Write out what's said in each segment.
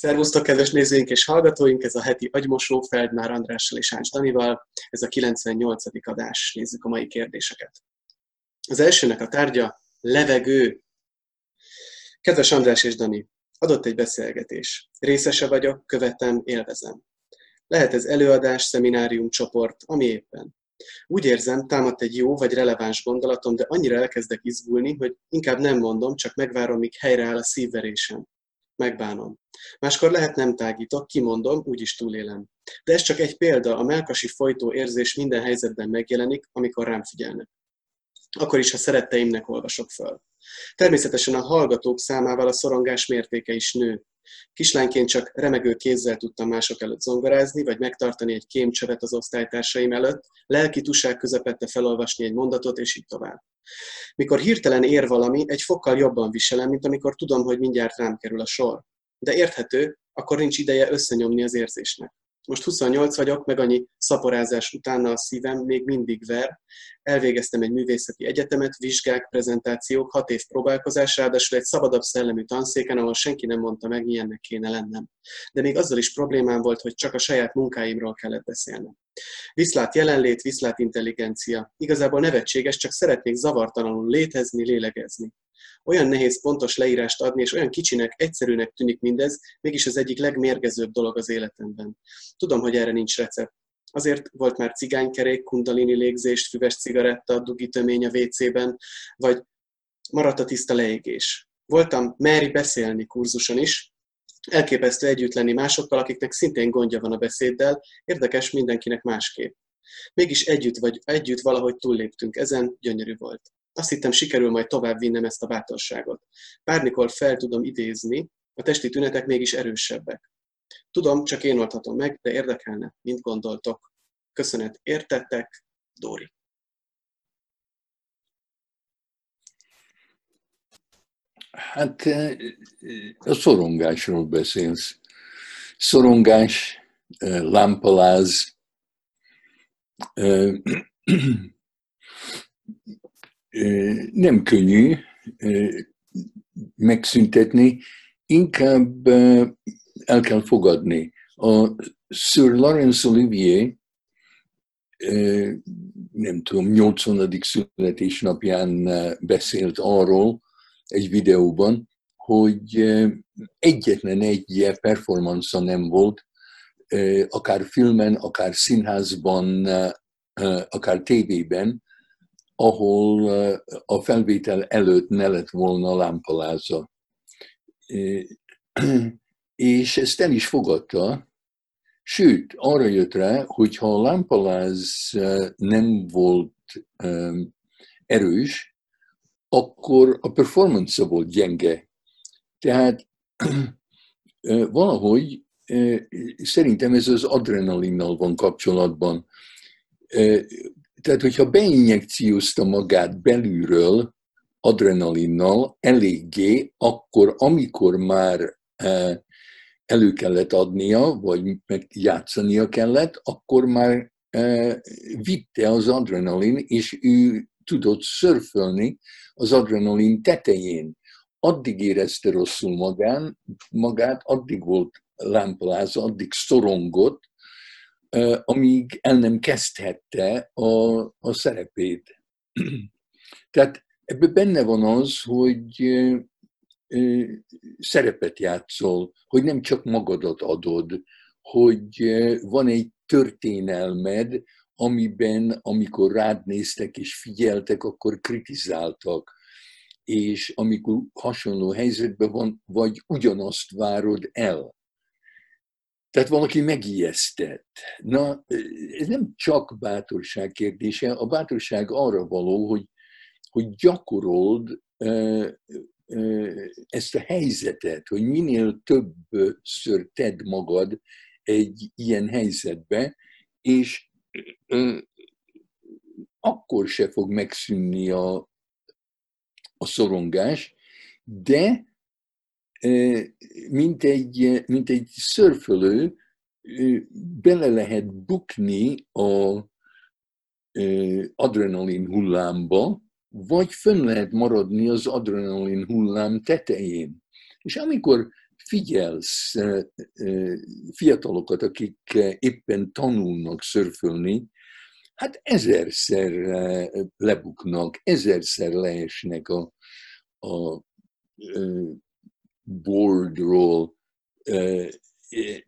Szervusztok, kedves nézőink és hallgatóink! Ez a heti agymosó Feldmár Andrással és Ács Danival. Ez a 98. adás. Nézzük a mai kérdéseket. Az elsőnek a tárgya levegő. Kedves András és Dani, adott egy beszélgetés. Részese vagyok, követem, élvezem. Lehet ez előadás, szeminárium, csoport, ami éppen. Úgy érzem, támadt egy jó vagy releváns gondolatom, de annyira elkezdek izgulni, hogy inkább nem mondom, csak megvárom, míg helyreáll a szívverésem. Megbánom. Máskor lehet nem tágítok, kimondom, úgyis túlélem. De ez csak egy példa, a melkasi folytó érzés minden helyzetben megjelenik, amikor rám figyelnek. Akkor is, ha szeretteimnek olvasok föl. Természetesen a hallgatók számával a szorongás mértéke is nő. Kislányként csak remegő kézzel tudtam mások előtt zongorázni, vagy megtartani egy kémcsövet az osztálytársaim előtt, lelki tuság közepette felolvasni egy mondatot, és így tovább. Mikor hirtelen ér valami, egy fokkal jobban viselem, mint amikor tudom, hogy mindjárt rám kerül a sor. De érthető, akkor nincs ideje összenyomni az érzésnek. Most 28 vagyok, meg annyi szaporázás utána a szívem még mindig ver. Elvégeztem egy művészeti egyetemet, vizsgák, prezentációk, hat év próbálkozás, ráadásul egy szabadabb szellemű tanszéken, ahol senki nem mondta meg, milyennek kéne lennem. De még azzal is problémám volt, hogy csak a saját munkáimról kellett beszélnem. Viszlát jelenlét, viszlát intelligencia. Igazából nevetséges, csak szeretnék zavartalanul létezni, lélegezni. Olyan nehéz pontos leírást adni, és olyan kicsinek, egyszerűnek tűnik mindez, mégis az egyik legmérgezőbb dolog az életemben. Tudom, hogy erre nincs recept. Azért volt már cigánykerék, kundalini légzést, füves cigaretta, dugitömény a WC-ben, vagy maradt a tiszta leégés. Voltam meri beszélni kurzuson is, elképesztő együtt lenni másokkal, akiknek szintén gondja van a beszéddel, érdekes mindenkinek másképp. Mégis együtt vagy együtt valahogy túlléptünk ezen, gyönyörű volt. Azt hittem, sikerül majd tovább vinnem ezt a bátorságot. Bármikor fel tudom idézni, a testi tünetek mégis erősebbek. Tudom, csak én oldhatom meg, de érdekelne, mint gondoltok. Köszönet, értettek, Dóri. Hát eh, a szorongásról beszélsz. Szorongás, eh, lámpaláz, eh, nem könnyű megszüntetni, inkább el kell fogadni. A Sir Lawrence Olivier, nem tudom, 80. születésnapján beszélt arról egy videóban, hogy egyetlen egy performance nem volt, akár filmen, akár színházban, akár tévében, ahol a felvétel előtt ne lett volna lámpaláza. És ezt el is fogadta, sőt, arra jött rá, hogy ha a lámpaláz nem volt erős, akkor a performance volt gyenge. Tehát valahogy szerintem ez az adrenalinnal van kapcsolatban. Tehát, hogyha beinjekciózta magát belülről adrenalinnal eléggé, akkor amikor már e, elő kellett adnia, vagy meg játszania kellett, akkor már e, vitte az adrenalin, és ő tudott szörfölni az adrenalin tetején. Addig érezte rosszul magán, magát, addig volt lámpaláza, addig szorongott, amíg el nem kezdhette a, a szerepét. Tehát ebben benne van az, hogy szerepet játszol, hogy nem csak magadat adod, hogy van egy történelmed, amiben, amikor rád néztek és figyeltek, akkor kritizáltak, és amikor hasonló helyzetben van, vagy ugyanazt várod el. Tehát valaki megijesztett. Na, ez nem csak bátorság kérdése, a bátorság arra való, hogy, hogy gyakorold ezt a helyzetet, hogy minél többször tedd magad egy ilyen helyzetbe, és akkor se fog megszűnni a, a szorongás, de mint egy, mint egy szörfölő, bele lehet bukni a adrenalin hullámba, vagy fönn lehet maradni az adrenalin hullám tetején. És amikor figyelsz fiatalokat, akik éppen tanulnak szörfölni, hát ezerszer lebuknak, ezerszer leesnek a, a boardról,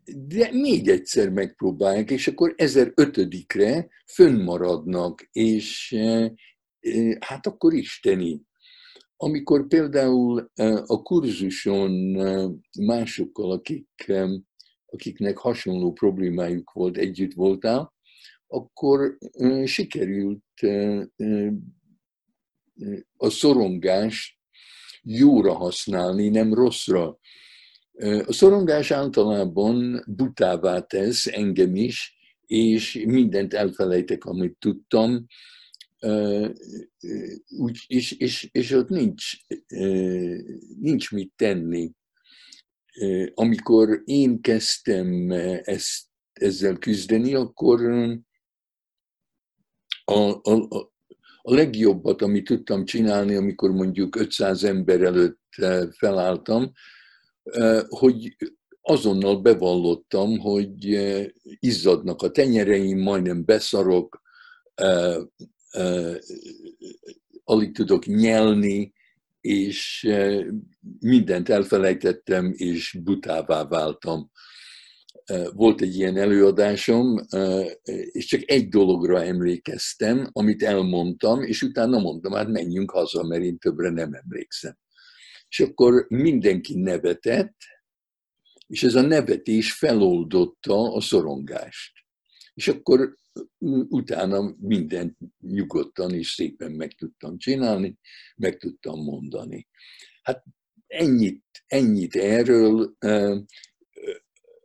de még egyszer megpróbálják, és akkor 1005-re fönnmaradnak, és hát akkor isteni. Amikor például a kurzuson másokkal, akik, akiknek hasonló problémájuk volt, együtt voltál, akkor sikerült a szorongást jóra használni, nem rosszra. A szorongás általában butává tesz engem is, és mindent elfelejtek, amit tudtam, úgy, és, és, és ott nincs, nincs mit tenni. Amikor én kezdtem ezt, ezzel küzdeni, akkor a, a, a legjobbat, amit tudtam csinálni, amikor mondjuk 500 ember előtt felálltam, hogy azonnal bevallottam, hogy izzadnak a tenyereim, majdnem beszarok, alig tudok nyelni, és mindent elfelejtettem, és butává váltam. Volt egy ilyen előadásom, és csak egy dologra emlékeztem, amit elmondtam, és utána mondtam, hát menjünk haza, mert én többre nem emlékszem. És akkor mindenki nevetett, és ez a nevetés feloldotta a szorongást. És akkor utána mindent nyugodtan és szépen meg tudtam csinálni, meg tudtam mondani. Hát ennyit, ennyit erről,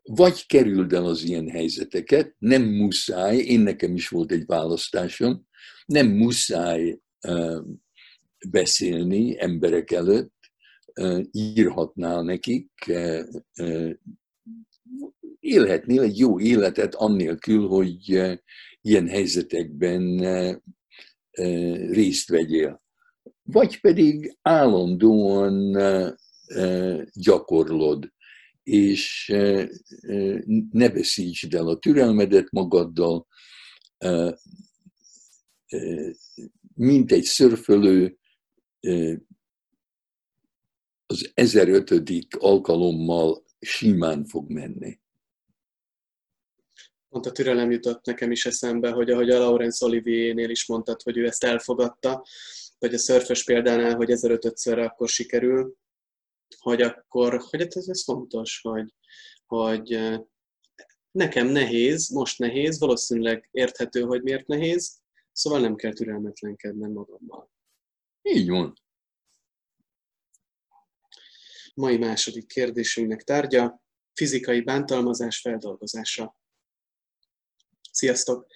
vagy kerüld el az ilyen helyzeteket, nem muszáj, én nekem is volt egy választásom, nem muszáj beszélni emberek előtt, írhatnál nekik, élhetnél egy jó életet annélkül, hogy ilyen helyzetekben részt vegyél. Vagy pedig állandóan gyakorlod, és ne veszítsd el a türelmedet magaddal, mint egy szörfölő az 1005. alkalommal simán fog menni. Pont a türelem jutott nekem is eszembe, hogy ahogy a Laurence Olivier-nél is mondtad, hogy ő ezt elfogadta, vagy a szörfös példánál, hogy 1500-szörre akkor sikerül, hogy akkor, hogy hát ez, ez fontos, hogy, hogy nekem nehéz, most nehéz, valószínűleg érthető, hogy miért nehéz, szóval nem kell türelmetlenkednem magammal. Így van. Mai második kérdésünknek tárgya, fizikai bántalmazás feldolgozása. Sziasztok!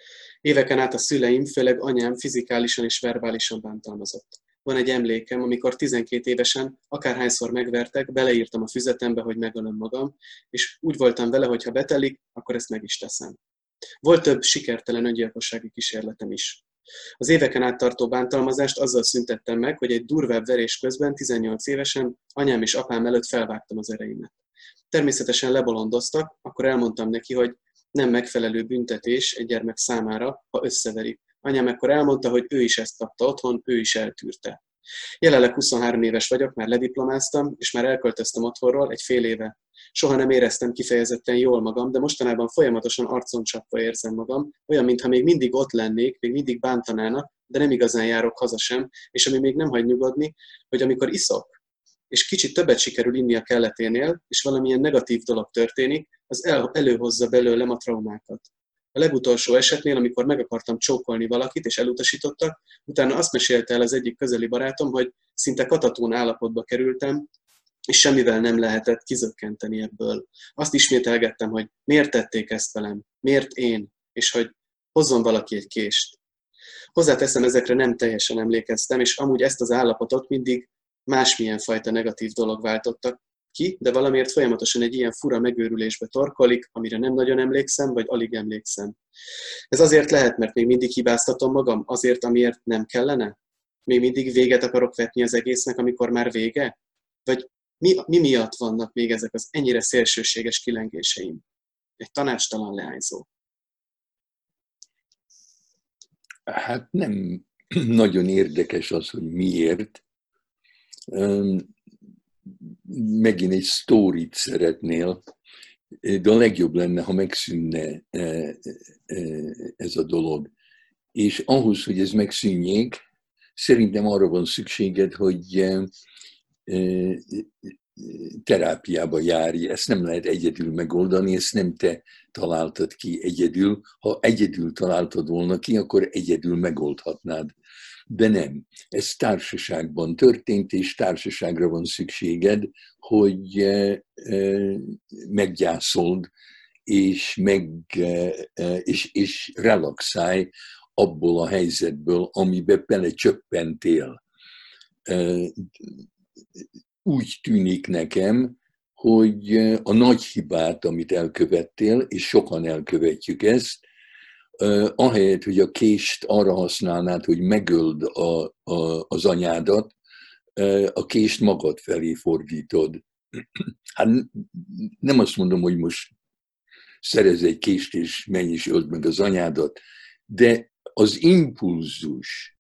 Éveken át a szüleim, főleg anyám fizikálisan és verbálisan bántalmazott. Van egy emlékem, amikor 12 évesen, akárhányszor megvertek, beleírtam a füzetembe, hogy megölöm magam, és úgy voltam vele, hogy ha betelik, akkor ezt meg is teszem. Volt több sikertelen öngyilkossági kísérletem is. Az éveken át tartó bántalmazást azzal szüntettem meg, hogy egy durvább verés közben 18 évesen anyám és apám előtt felvágtam az ereimet. Természetesen lebolondoztak, akkor elmondtam neki, hogy nem megfelelő büntetés egy gyermek számára, ha összeverik. Anyám ekkor elmondta, hogy ő is ezt kapta otthon, ő is eltűrte. Jelenleg 23 éves vagyok, már lediplomáztam, és már elköltöztem otthonról egy fél éve. Soha nem éreztem kifejezetten jól magam, de mostanában folyamatosan arcon csapva érzem magam, olyan, mintha még mindig ott lennék, még mindig bántanának, de nem igazán járok haza sem, és ami még nem hagy nyugodni, hogy amikor iszok, és kicsit többet sikerül inni a kelleténél, és valamilyen negatív dolog történik, az el, előhozza belőlem a traumákat. A legutolsó esetnél, amikor meg akartam csókolni valakit, és elutasítottak, utána azt mesélte el az egyik közeli barátom, hogy szinte katatón állapotba kerültem, és semmivel nem lehetett kizökkenteni ebből. Azt ismételgettem, hogy miért tették ezt velem, miért én, és hogy hozzon valaki egy kést. Hozzáteszem, ezekre nem teljesen emlékeztem, és amúgy ezt az állapotot mindig másmilyen fajta negatív dolog váltottak ki, de valamiért folyamatosan egy ilyen fura megőrülésbe torkolik, amire nem nagyon emlékszem, vagy alig emlékszem. Ez azért lehet, mert még mindig hibáztatom magam, azért, amiért nem kellene? Még mindig véget akarok vetni az egésznek, amikor már vége? Vagy mi, mi miatt vannak még ezek az ennyire szélsőséges kilengéseim? Egy tanácstalan leányzó. Hát nem nagyon érdekes az, hogy miért. Megint egy sztórit szeretnél, de a legjobb lenne, ha megszűnne e, e, ez a dolog. És ahhoz, hogy ez megszűnjék, szerintem arra van szükséged, hogy e, terápiába járj. Ezt nem lehet egyedül megoldani, ezt nem te találtad ki egyedül. Ha egyedül találtad volna ki, akkor egyedül megoldhatnád. De nem. Ez társaságban történt, és társaságra van szükséged, hogy e, e, meggyászold, és, meg, e, és, és relaxálj abból a helyzetből, amibe belecsöppentél. Úgy tűnik nekem, hogy a nagy hibát, amit elkövettél, és sokan elkövetjük ezt, ahelyett, hogy a kést arra használnád, hogy megöld a, a, az anyádat, a kést magad felé fordítod. Hát nem azt mondom, hogy most szerez egy kést és menj és öld meg az anyádat, de az impulzus,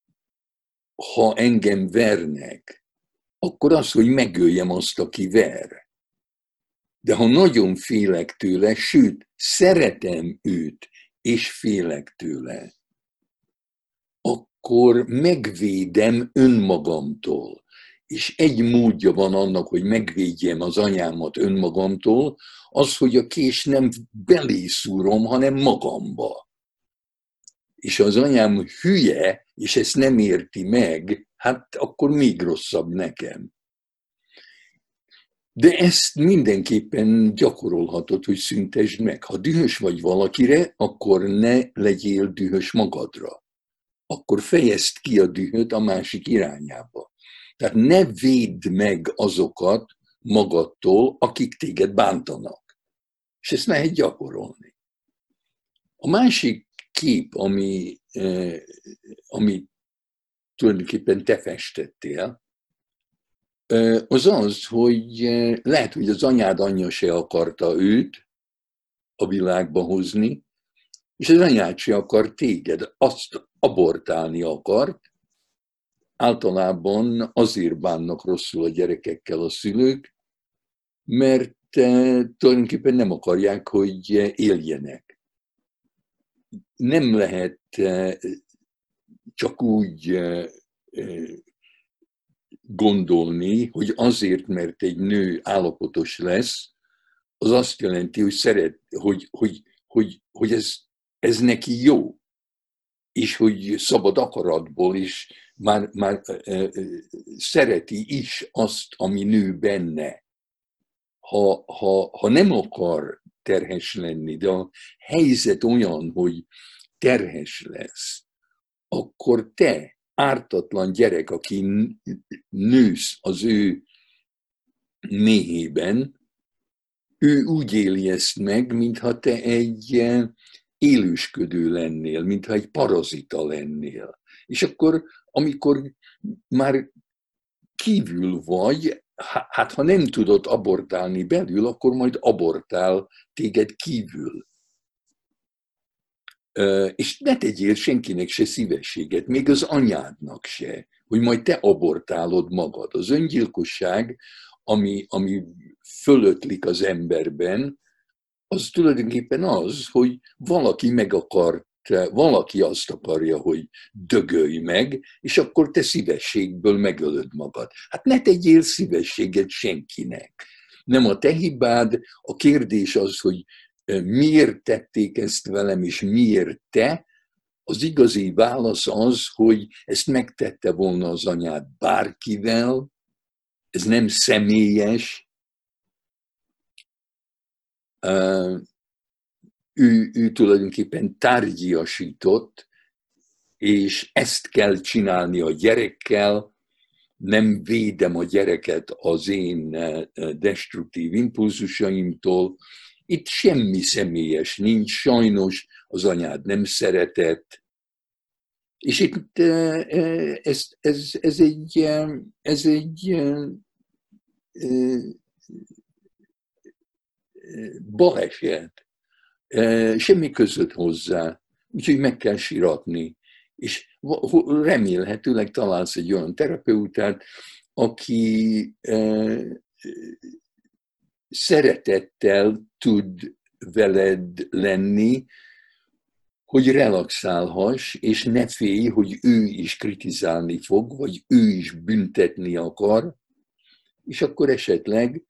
ha engem vernek, akkor az, hogy megöljem azt, aki ver. De ha nagyon félek tőle, sőt, szeretem őt, és félek tőle, akkor megvédem önmagamtól. És egy módja van annak, hogy megvédjem az anyámat önmagamtól, az, hogy a kés nem belé szúrom, hanem magamba. És az anyám hülye, és ezt nem érti meg, hát akkor még rosszabb nekem. De ezt mindenképpen gyakorolhatod, hogy szüntesd meg. Ha dühös vagy valakire, akkor ne legyél dühös magadra. Akkor fejezd ki a dühöt a másik irányába. Tehát ne védd meg azokat magadtól, akik téged bántanak. És ezt lehet gyakorolni. A másik kép, ami, eh, ami tulajdonképpen te festettél, az az, hogy lehet, hogy az anyád anyja se akarta őt a világba hozni, és az anyád se akar téged, azt abortálni akart. Általában azért bánnak rosszul a gyerekekkel a szülők, mert tulajdonképpen nem akarják, hogy éljenek. Nem lehet csak úgy gondolni, hogy azért, mert egy nő állapotos lesz, az azt jelenti, hogy szeret, hogy, hogy, hogy, hogy ez, ez neki jó, és hogy szabad akaratból is már, már e, e, szereti is azt, ami nő benne. Ha, ha, ha nem akar terhes lenni, de a helyzet olyan, hogy terhes lesz, akkor te ártatlan gyerek, aki nősz az ő méhében, ő úgy éli ezt meg, mintha te egy eh, élősködő lennél, mintha egy parazita lennél. És akkor, amikor már kívül vagy, hát ha nem tudod abortálni belül, akkor majd abortál téged kívül. És ne tegyél senkinek se szívességet, még az anyádnak se, hogy majd te abortálod magad. Az öngyilkosság, ami, ami fölötlik az emberben, az tulajdonképpen az, hogy valaki meg akart, valaki azt akarja, hogy dögölj meg, és akkor te szívességből megölöd magad. Hát ne tegyél szívességet senkinek. Nem a te hibád, a kérdés az, hogy miért tették ezt velem, és miért te, az igazi válasz az, hogy ezt megtette volna az anyád bárkivel, ez nem személyes, ő, ő tulajdonképpen tárgyiasított, és ezt kell csinálni a gyerekkel, nem védem a gyereket az én destruktív impulzusaimtól, itt semmi személyes nincs, sajnos az anyád nem szeretett. És itt ez, ez, ez, egy, ez egy baleset, semmi között hozzá, úgyhogy meg kell siratni. És remélhetőleg találsz egy olyan terapeutát, aki szeretettel tud veled lenni, hogy relaxálhass, és ne félj, hogy ő is kritizálni fog, vagy ő is büntetni akar, és akkor esetleg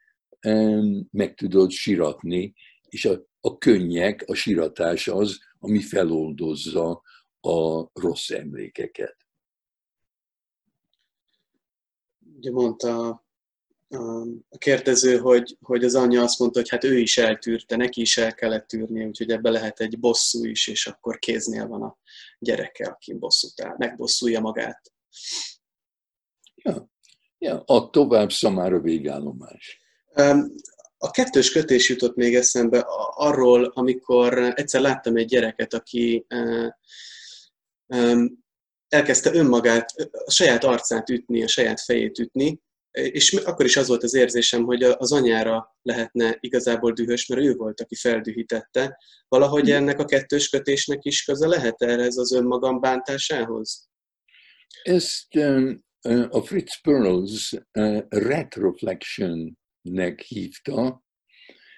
meg tudod siratni, és a, a könnyek, a siratás az, ami feloldozza a rossz emlékeket. Ugye mondta a kérdező, hogy, hogy az anyja azt mondta, hogy hát ő is eltűrte, neki is el kellett tűrni, úgyhogy ebbe lehet egy bosszú is, és akkor kéznél van a gyereke, aki bosszút áll, megbosszulja magát. Ja, ja a tovább szamára végállomás. A kettős kötés jutott még eszembe arról, amikor egyszer láttam egy gyereket, aki elkezdte önmagát, a saját arcát ütni, a saját fejét ütni, és akkor is az volt az érzésem, hogy az anyára lehetne igazából dühös, mert ő volt, aki feldühítette. Valahogy hmm. ennek a kettős kötésnek is köze lehet erre ez az önmagam bántásához? Ezt a Fritz Perls retroflection-nek hívta,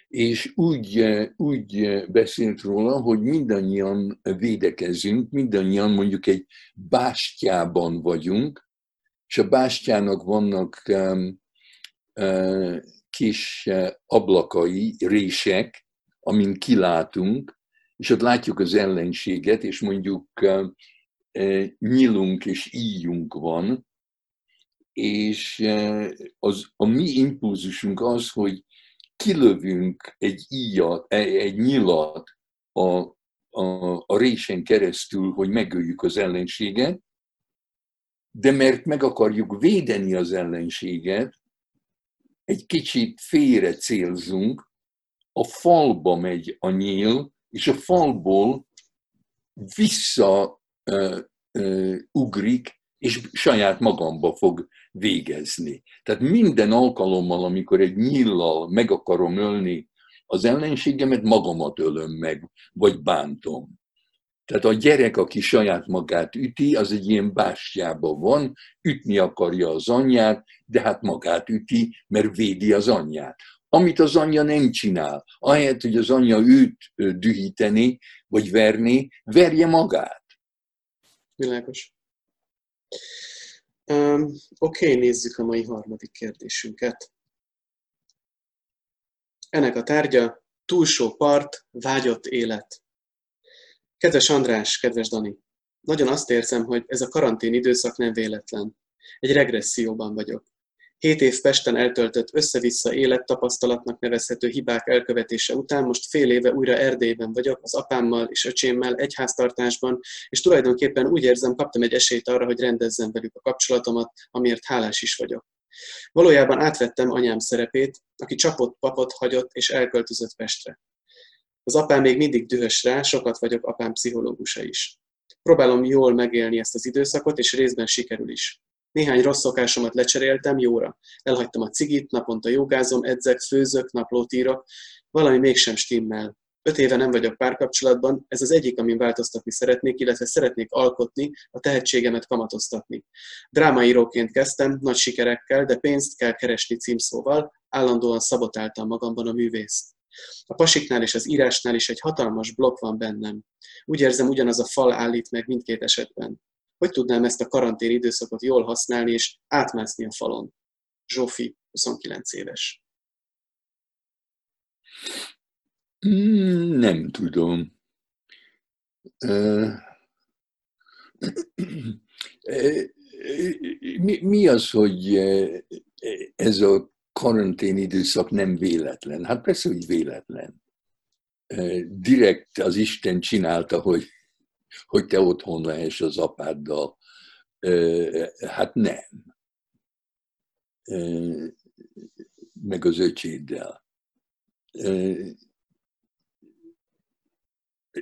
és úgy, úgy beszélt róla, hogy mindannyian védekezünk, mindannyian mondjuk egy bástyában vagyunk, és a bástyának vannak uh, kis uh, ablakai, rések, amin kilátunk, és ott látjuk az ellenséget, és mondjuk uh, nyílunk és íjunk van, és az, a mi impulzusunk az, hogy kilövünk egy íjat, egy nyilat a, a, a résen keresztül, hogy megöljük az ellenséget, de mert meg akarjuk védeni az ellenséget, egy kicsit félre célzunk, a falba megy a nyíl, és a falból vissza uh, és saját magamba fog végezni. Tehát minden alkalommal, amikor egy nyillal meg akarom ölni az ellenségemet, magamat ölöm meg, vagy bántom. Tehát a gyerek, aki saját magát üti, az egy ilyen bástyában van, ütni akarja az anyját, de hát magát üti, mert védi az anyját. Amit az anyja nem csinál, ahelyett, hogy az anyja őt dühíteni, vagy verni, verje magát. Világos. Um, Oké, okay, nézzük a mai harmadik kérdésünket. Ennek a tárgya túlsó part, vágyott élet. Kedves András, kedves Dani! Nagyon azt érzem, hogy ez a karantén időszak nem véletlen. Egy regresszióban vagyok. Hét év Pesten eltöltött össze-vissza élettapasztalatnak nevezhető hibák elkövetése után most fél éve újra Erdélyben vagyok, az apámmal és öcsémmel egy háztartásban, és tulajdonképpen úgy érzem, kaptam egy esélyt arra, hogy rendezzem velük a kapcsolatomat, amiért hálás is vagyok. Valójában átvettem anyám szerepét, aki csapott papot hagyott és elköltözött Pestre. Az apám még mindig dühös rá, sokat vagyok apám pszichológusa is. Próbálom jól megélni ezt az időszakot, és részben sikerül is. Néhány rossz szokásomat lecseréltem jóra. Elhagytam a cigit, naponta jogázom, edzek, főzök, naplót írok. Valami mégsem stimmel. Öt éve nem vagyok párkapcsolatban, ez az egyik, amin változtatni szeretnék, illetve szeretnék alkotni, a tehetségemet kamatoztatni. Drámaíróként kezdtem, nagy sikerekkel, de pénzt kell keresni címszóval, állandóan szabotáltam magamban a művészt. A pasiknál és az írásnál is egy hatalmas blokk van bennem. Úgy érzem, ugyanaz a fal állít meg mindkét esetben. Hogy tudnám ezt a karantén időszakot jól használni és átmászni a falon? Zsófi, 29 éves. Hmm, nem tudom. Mi, mi az, hogy ez a karantén időszak nem véletlen. Hát persze, hogy véletlen. Direkt az Isten csinálta, hogy, hogy te otthon lehess az apáddal. Hát nem. Meg az öcséddel.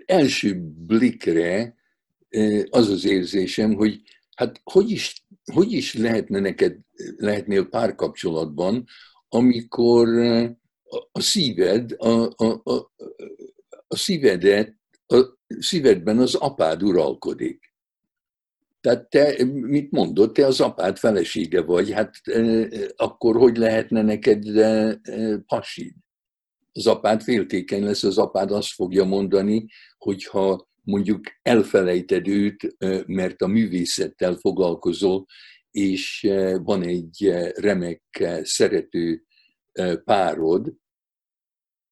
Első blikre az az érzésem, hogy hát hogy is hogy is lehetne neked, lehetnél párkapcsolatban, amikor a szíved, a, a, a, a szívedet, a szívedben az apád uralkodik. Tehát te, mit mondod, te az apád felesége vagy, hát akkor hogy lehetne neked pasid? Az apád féltékeny lesz, az apád azt fogja mondani, hogyha mondjuk elfelejted őt, mert a művészettel foglalkozol, és van egy remek szerető párod,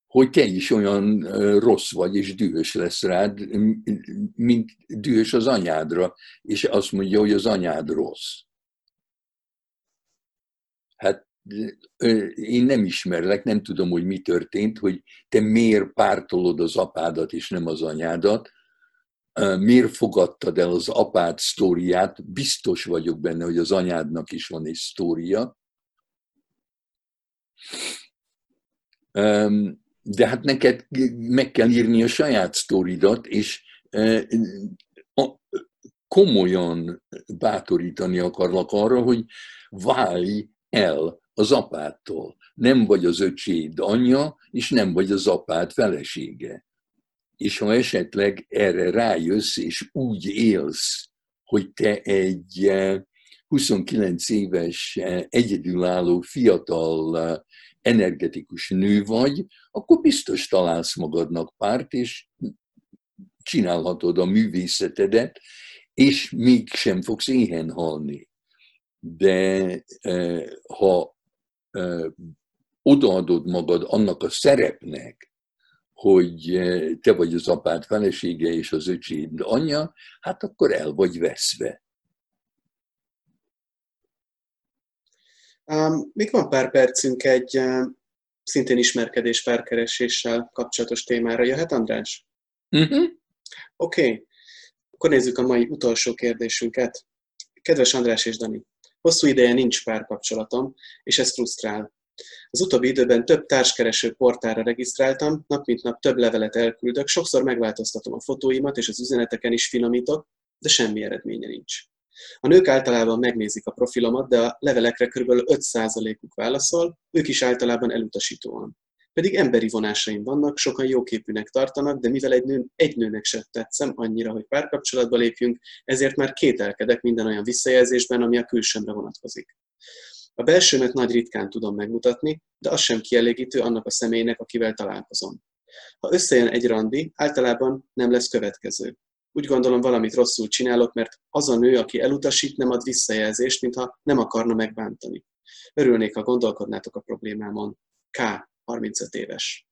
hogy te is olyan rossz vagy, és dühös lesz rád, mint dühös az anyádra, és azt mondja, hogy az anyád rossz. Hát én nem ismerlek, nem tudom, hogy mi történt, hogy te miért pártolod az apádat, és nem az anyádat, miért fogadtad el az apád sztóriát, biztos vagyok benne, hogy az anyádnak is van egy sztória de hát neked meg kell írni a saját sztoridat, és komolyan bátorítani akarlak arra, hogy válj el az apától. Nem vagy az öcséd anyja, és nem vagy az apád felesége. És ha esetleg erre rájössz, és úgy élsz, hogy te egy 29 e, éves e, egyedülálló fiatal energetikus nő vagy, akkor biztos találsz magadnak párt, és csinálhatod a művészetedet, és mégsem fogsz éhen halni. De ha odaadod magad annak a szerepnek, hogy e, te vagy az apád felesége és az öcséd anyja, hát akkor el vagy veszve. Um, még van pár percünk egy uh, szintén ismerkedés párkereséssel kapcsolatos témára. Jöhet András? Uh-huh. Oké, okay. akkor nézzük a mai utolsó kérdésünket. Kedves András és Dani, hosszú ideje nincs párkapcsolatom, és ez frusztrál. Az utóbbi időben több társkereső portára regisztráltam, nap mint nap több levelet elküldök, sokszor megváltoztatom a fotóimat, és az üzeneteken is finomítok, de semmi eredménye nincs. A nők általában megnézik a profilomat, de a levelekre kb. 5%-uk válaszol, ők is általában elutasítóan. Pedig emberi vonásaim vannak, sokan jóképűnek tartanak, de mivel egy, nő, egy nőnek se tetszem annyira, hogy párkapcsolatba lépjünk, ezért már kételkedek minden olyan visszajelzésben, ami a külsőmre vonatkozik. A belsőmet nagy ritkán tudom megmutatni, de az sem kielégítő annak a személynek, akivel találkozom. Ha összejön egy randi, általában nem lesz következő úgy gondolom valamit rosszul csinálok, mert az a nő, aki elutasít, nem ad visszajelzést, mintha nem akarna megbántani. Örülnék, ha gondolkodnátok a problémámon. K. 35 éves.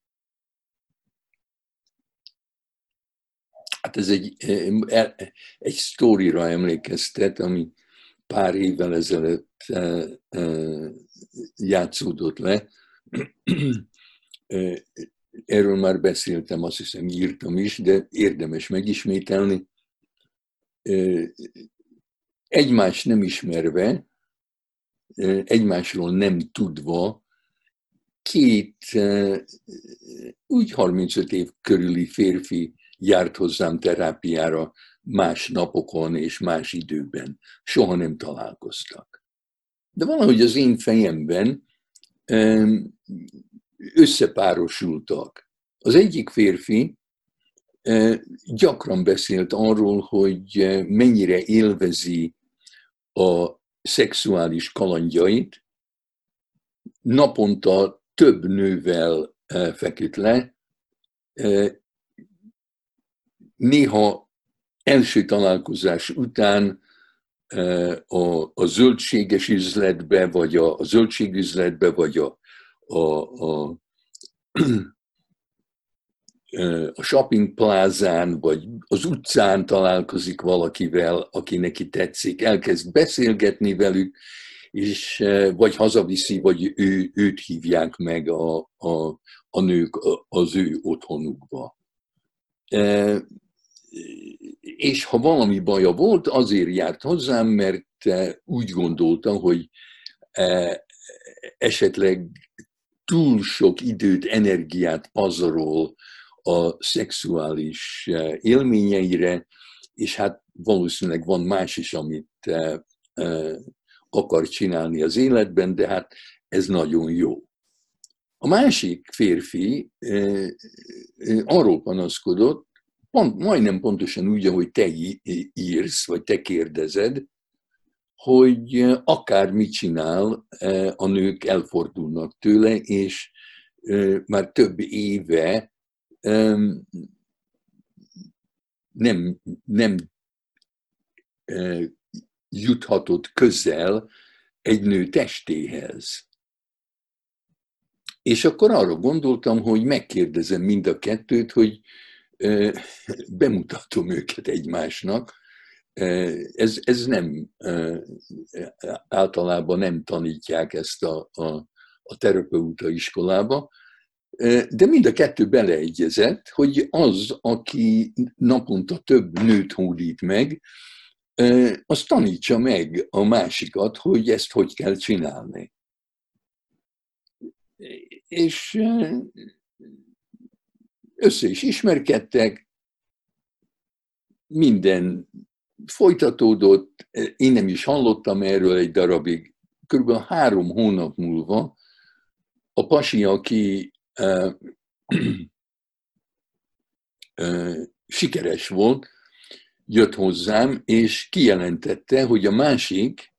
Hát ez egy, egy sztórira emlékeztet, ami pár évvel ezelőtt játszódott le. Erről már beszéltem, azt hiszem írtam is, de érdemes megismételni. Egymást nem ismerve, egymásról nem tudva, két úgy 35 év körüli férfi járt hozzám terápiára más napokon és más időben. Soha nem találkoztak. De valahogy az én fejemben összepárosultak. Az egyik férfi eh, gyakran beszélt arról, hogy eh, mennyire élvezi a szexuális kalandjait, naponta több nővel eh, feküdt le, néha első találkozás után a, a zöldséges üzletbe, vagy a, a zöldségüzletbe, vagy a, a, a, a shopping plázán, vagy az utcán találkozik valakivel, aki neki tetszik, elkezd beszélgetni velük, és vagy hazaviszi, vagy ő, őt hívják meg a, a, a nők az ő otthonukba. És ha valami baja volt, azért járt hozzám, mert úgy gondolta, hogy esetleg túl sok időt, energiát pazarol a szexuális eh, élményeire, és hát valószínűleg van más is, amit eh, eh, akar csinálni az életben, de hát ez nagyon jó. A másik férfi arról panaszkodott, pont, majdnem pontosan úgy, ahogy te írsz, vagy te kérdezed, hogy akár mit csinál, a nők elfordulnak tőle, és már több éve nem, nem juthatott közel egy nő testéhez. És akkor arra gondoltam, hogy megkérdezem mind a kettőt, hogy bemutatom őket egymásnak. Ez, ez nem, általában nem tanítják ezt a, a, a terapeuta iskolába, de mind a kettő beleegyezett, hogy az, aki naponta több nőt hódít meg, az tanítsa meg a másikat, hogy ezt hogy kell csinálni. És össze is ismerkedtek, minden folytatódott, én nem is hallottam erről egy darabig. Körülbelül három hónap múlva a pasi, aki uh, uh, sikeres volt, jött hozzám, és kijelentette, hogy a másik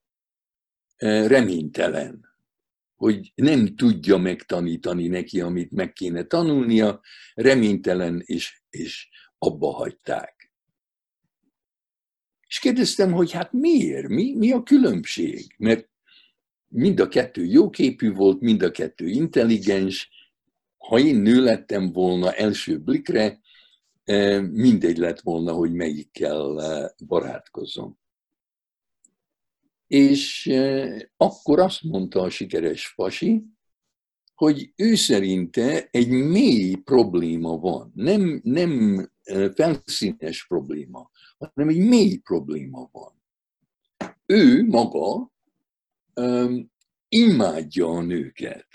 reménytelen, hogy nem tudja megtanítani neki, amit meg kéne tanulnia, reménytelen, és, és abba hagyták. És kérdeztem, hogy hát miért? Mi, mi a különbség? Mert mind a kettő jóképű volt, mind a kettő intelligens. Ha én nő lettem volna első blikre, mindegy lett volna, hogy melyikkel barátkozom. És akkor azt mondta a sikeres pasi, hogy ő szerinte egy mély probléma van, nem, nem felszínes probléma, hanem egy mély probléma van. Ő maga um, imádja a nőket,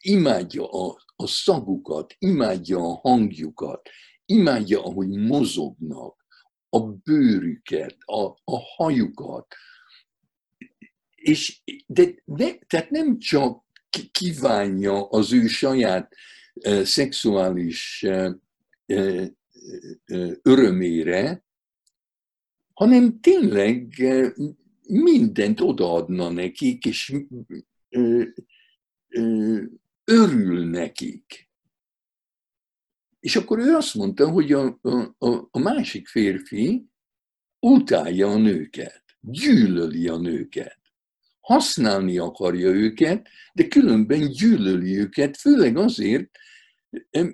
imádja a, a szagukat, imádja a hangjukat, imádja, ahogy mozognak, a bőrüket, a, a hajukat. És, de, de, tehát nem csak kívánja az ő saját e, szexuális e, e, örömére, hanem tényleg mindent odaadna nekik, és örül nekik. És akkor ő azt mondta, hogy a, a, a másik férfi utálja a nőket, gyűlöli a nőket, használni akarja őket, de különben gyűlöli őket, főleg azért,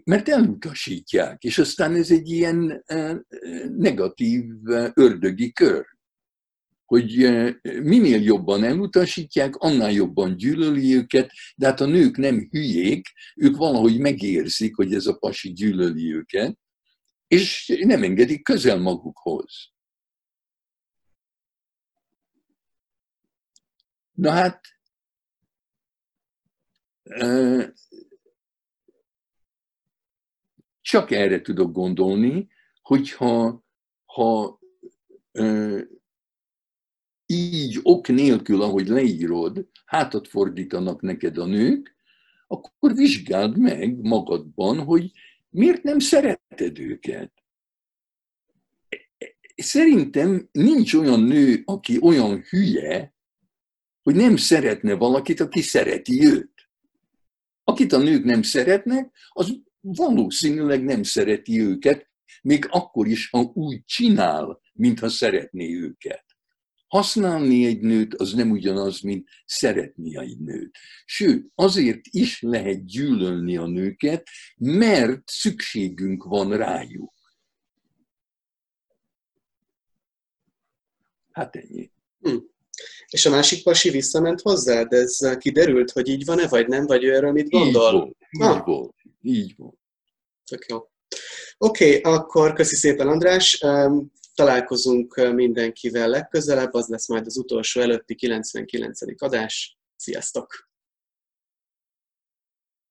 mert elutasítják, és aztán ez egy ilyen eh, negatív eh, ördögi kör hogy minél jobban elutasítják, annál jobban gyűlöli őket, de hát a nők nem hülyék, ők valahogy megérzik, hogy ez a pasi gyűlöli őket, és nem engedik közel magukhoz. Na hát, csak erre tudok gondolni, hogyha ha így ok nélkül, ahogy leírod, hátat fordítanak neked a nők, akkor vizsgáld meg magadban, hogy miért nem szereted őket. Szerintem nincs olyan nő, aki olyan hülye, hogy nem szeretne valakit, aki szereti őt. Akit a nők nem szeretnek, az valószínűleg nem szereti őket, még akkor is, ha úgy csinál, mintha szeretné őket. Használni egy nőt az nem ugyanaz, mint szeretni egy nőt. Sőt, azért is lehet gyűlölni a nőket, mert szükségünk van rájuk. Hát ennyi. Hm. És a másik pasi visszament hozzá, de Ez kiderült, hogy így van-e, vagy nem, vagy ő erről mit gondol? Így volt, így ah. volt. Így volt. Tök jó. Oké, okay, akkor köszi szépen András. Találkozunk mindenkivel legközelebb, az lesz majd az utolsó előtti 99. adás. Sziasztok!